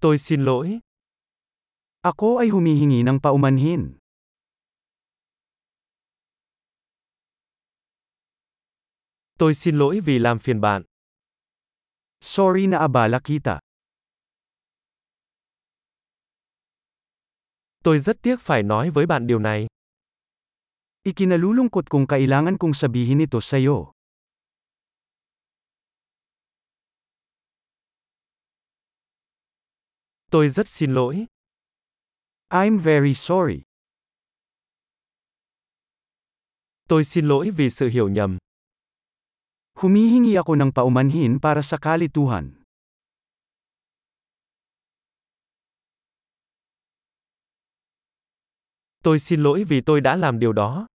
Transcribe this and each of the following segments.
Tôi xin lỗi. Ako ay humihingi ng paumanhin. Tôi xin lỗi vì làm phiền bạn. Sorry na abala kita. Tôi rất tiếc phải nói với bạn điều này. Ikinalulungkot kung kailangan kong sabihin ito sa'yo. Tôi rất xin lỗi. I'm very sorry. Tôi xin lỗi vì sự hiểu nhầm. Humihingi ako ng paumanhin para sa kalituhan. Tôi xin lỗi vì tôi đã làm điều đó.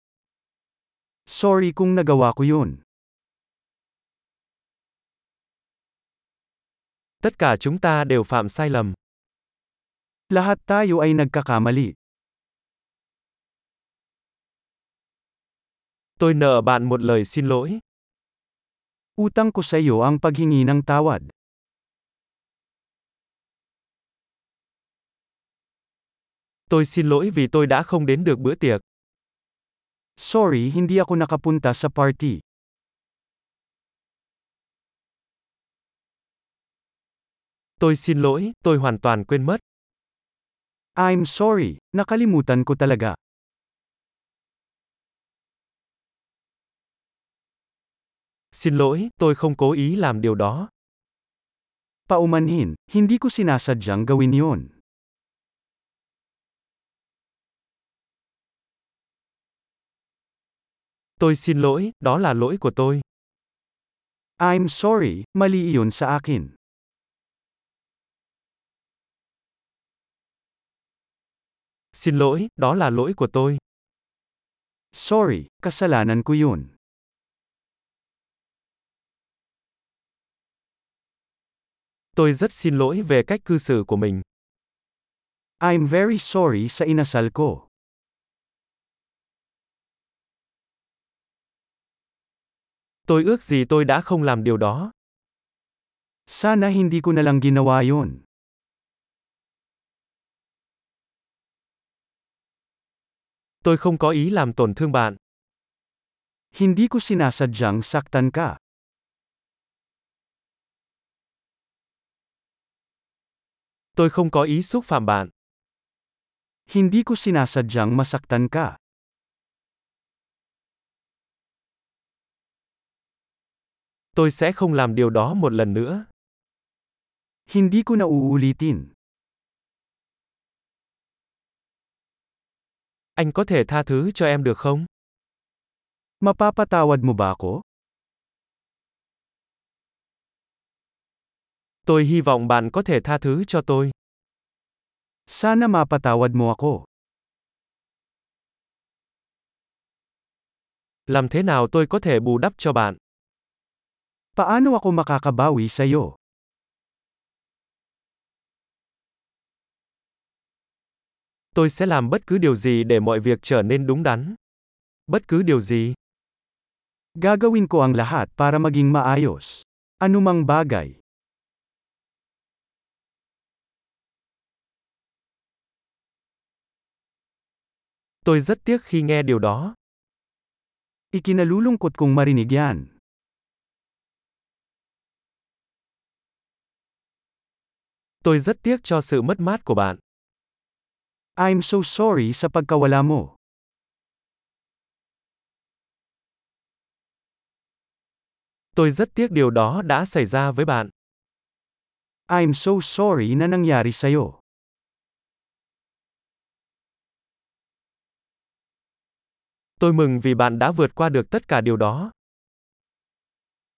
Sorry kung nagawa ko yun. Tất cả chúng ta đều phạm sai lầm. Lahat tayo ay nagkakamali. Tôi nợ bạn một lời xin lỗi. Utang ko sa iyo ang paghingi ng tawad. Tôi xin lỗi vì tôi đã không đến được bữa tiệc. Sorry hindi ako nakapunta sa party. Tôi xin lỗi, tôi hoàn toàn quên mất. I'm sorry, nakalimutan ko talaga. Xin lỗi, tôi không cố ý làm điều đó. Paumanhin, hindi ko sinasadyang gawin yon. Tôi xin lỗi, đó là lỗi của tôi. I'm sorry, mali iyon sa akin. Xin lỗi, đó là lỗi của tôi. Sorry, kasalanan ko yun. Tôi rất xin lỗi về cách cư xử của mình. I'm very sorry sa inasal ko. Tôi ước gì tôi đã không làm điều đó. Sana hindi ko na lang ginawa yon. Tôi không có ý làm tổn thương bạn. Hindi ko sinasadyang saktan ka. Tôi không có ý xúc phạm bạn. Hindi ko sinasadyang masaktan ka. Tôi sẽ không làm điều đó một lần nữa. Hindi ko na uulitin. Anh có thể tha thứ cho em được không? Mapapatawad mo ba ako? Tôi hy vọng bạn có thể tha thứ cho tôi. Sana mapatawad mo ako. Làm thế nào tôi có thể bù đắp cho bạn? Paano ako makakabawi sa Tôi sẽ làm bất cứ điều gì để mọi việc trở nên đúng đắn. Bất cứ điều gì. Gagawin ko ang lahat para maging maayos. Anumang bagay. Tôi rất tiếc khi nghe điều đó. Ikinalulungkot kong marinig yan. Tôi rất tiếc cho sự mất mát của bạn. I'm so sorry sa pagkawala mo. Tôi rất tiếc điều đó đã xảy ra với bạn. I'm so sorry na nangyari sa'yo. Tôi mừng vì bạn đã vượt qua được tất cả điều đó.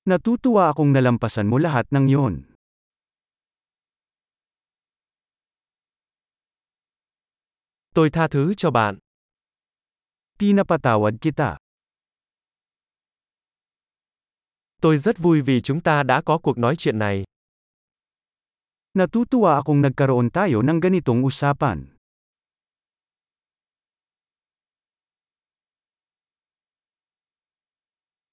Natutuwa akong nalampasan mo lahat ng yon. Tôi tha thứ cho bạn. Pinapatawad kita. Tôi rất vui vì chúng ta đã có cuộc nói chuyện này. Natutuwa akong nagkaroon tayo ng ganitong usapan.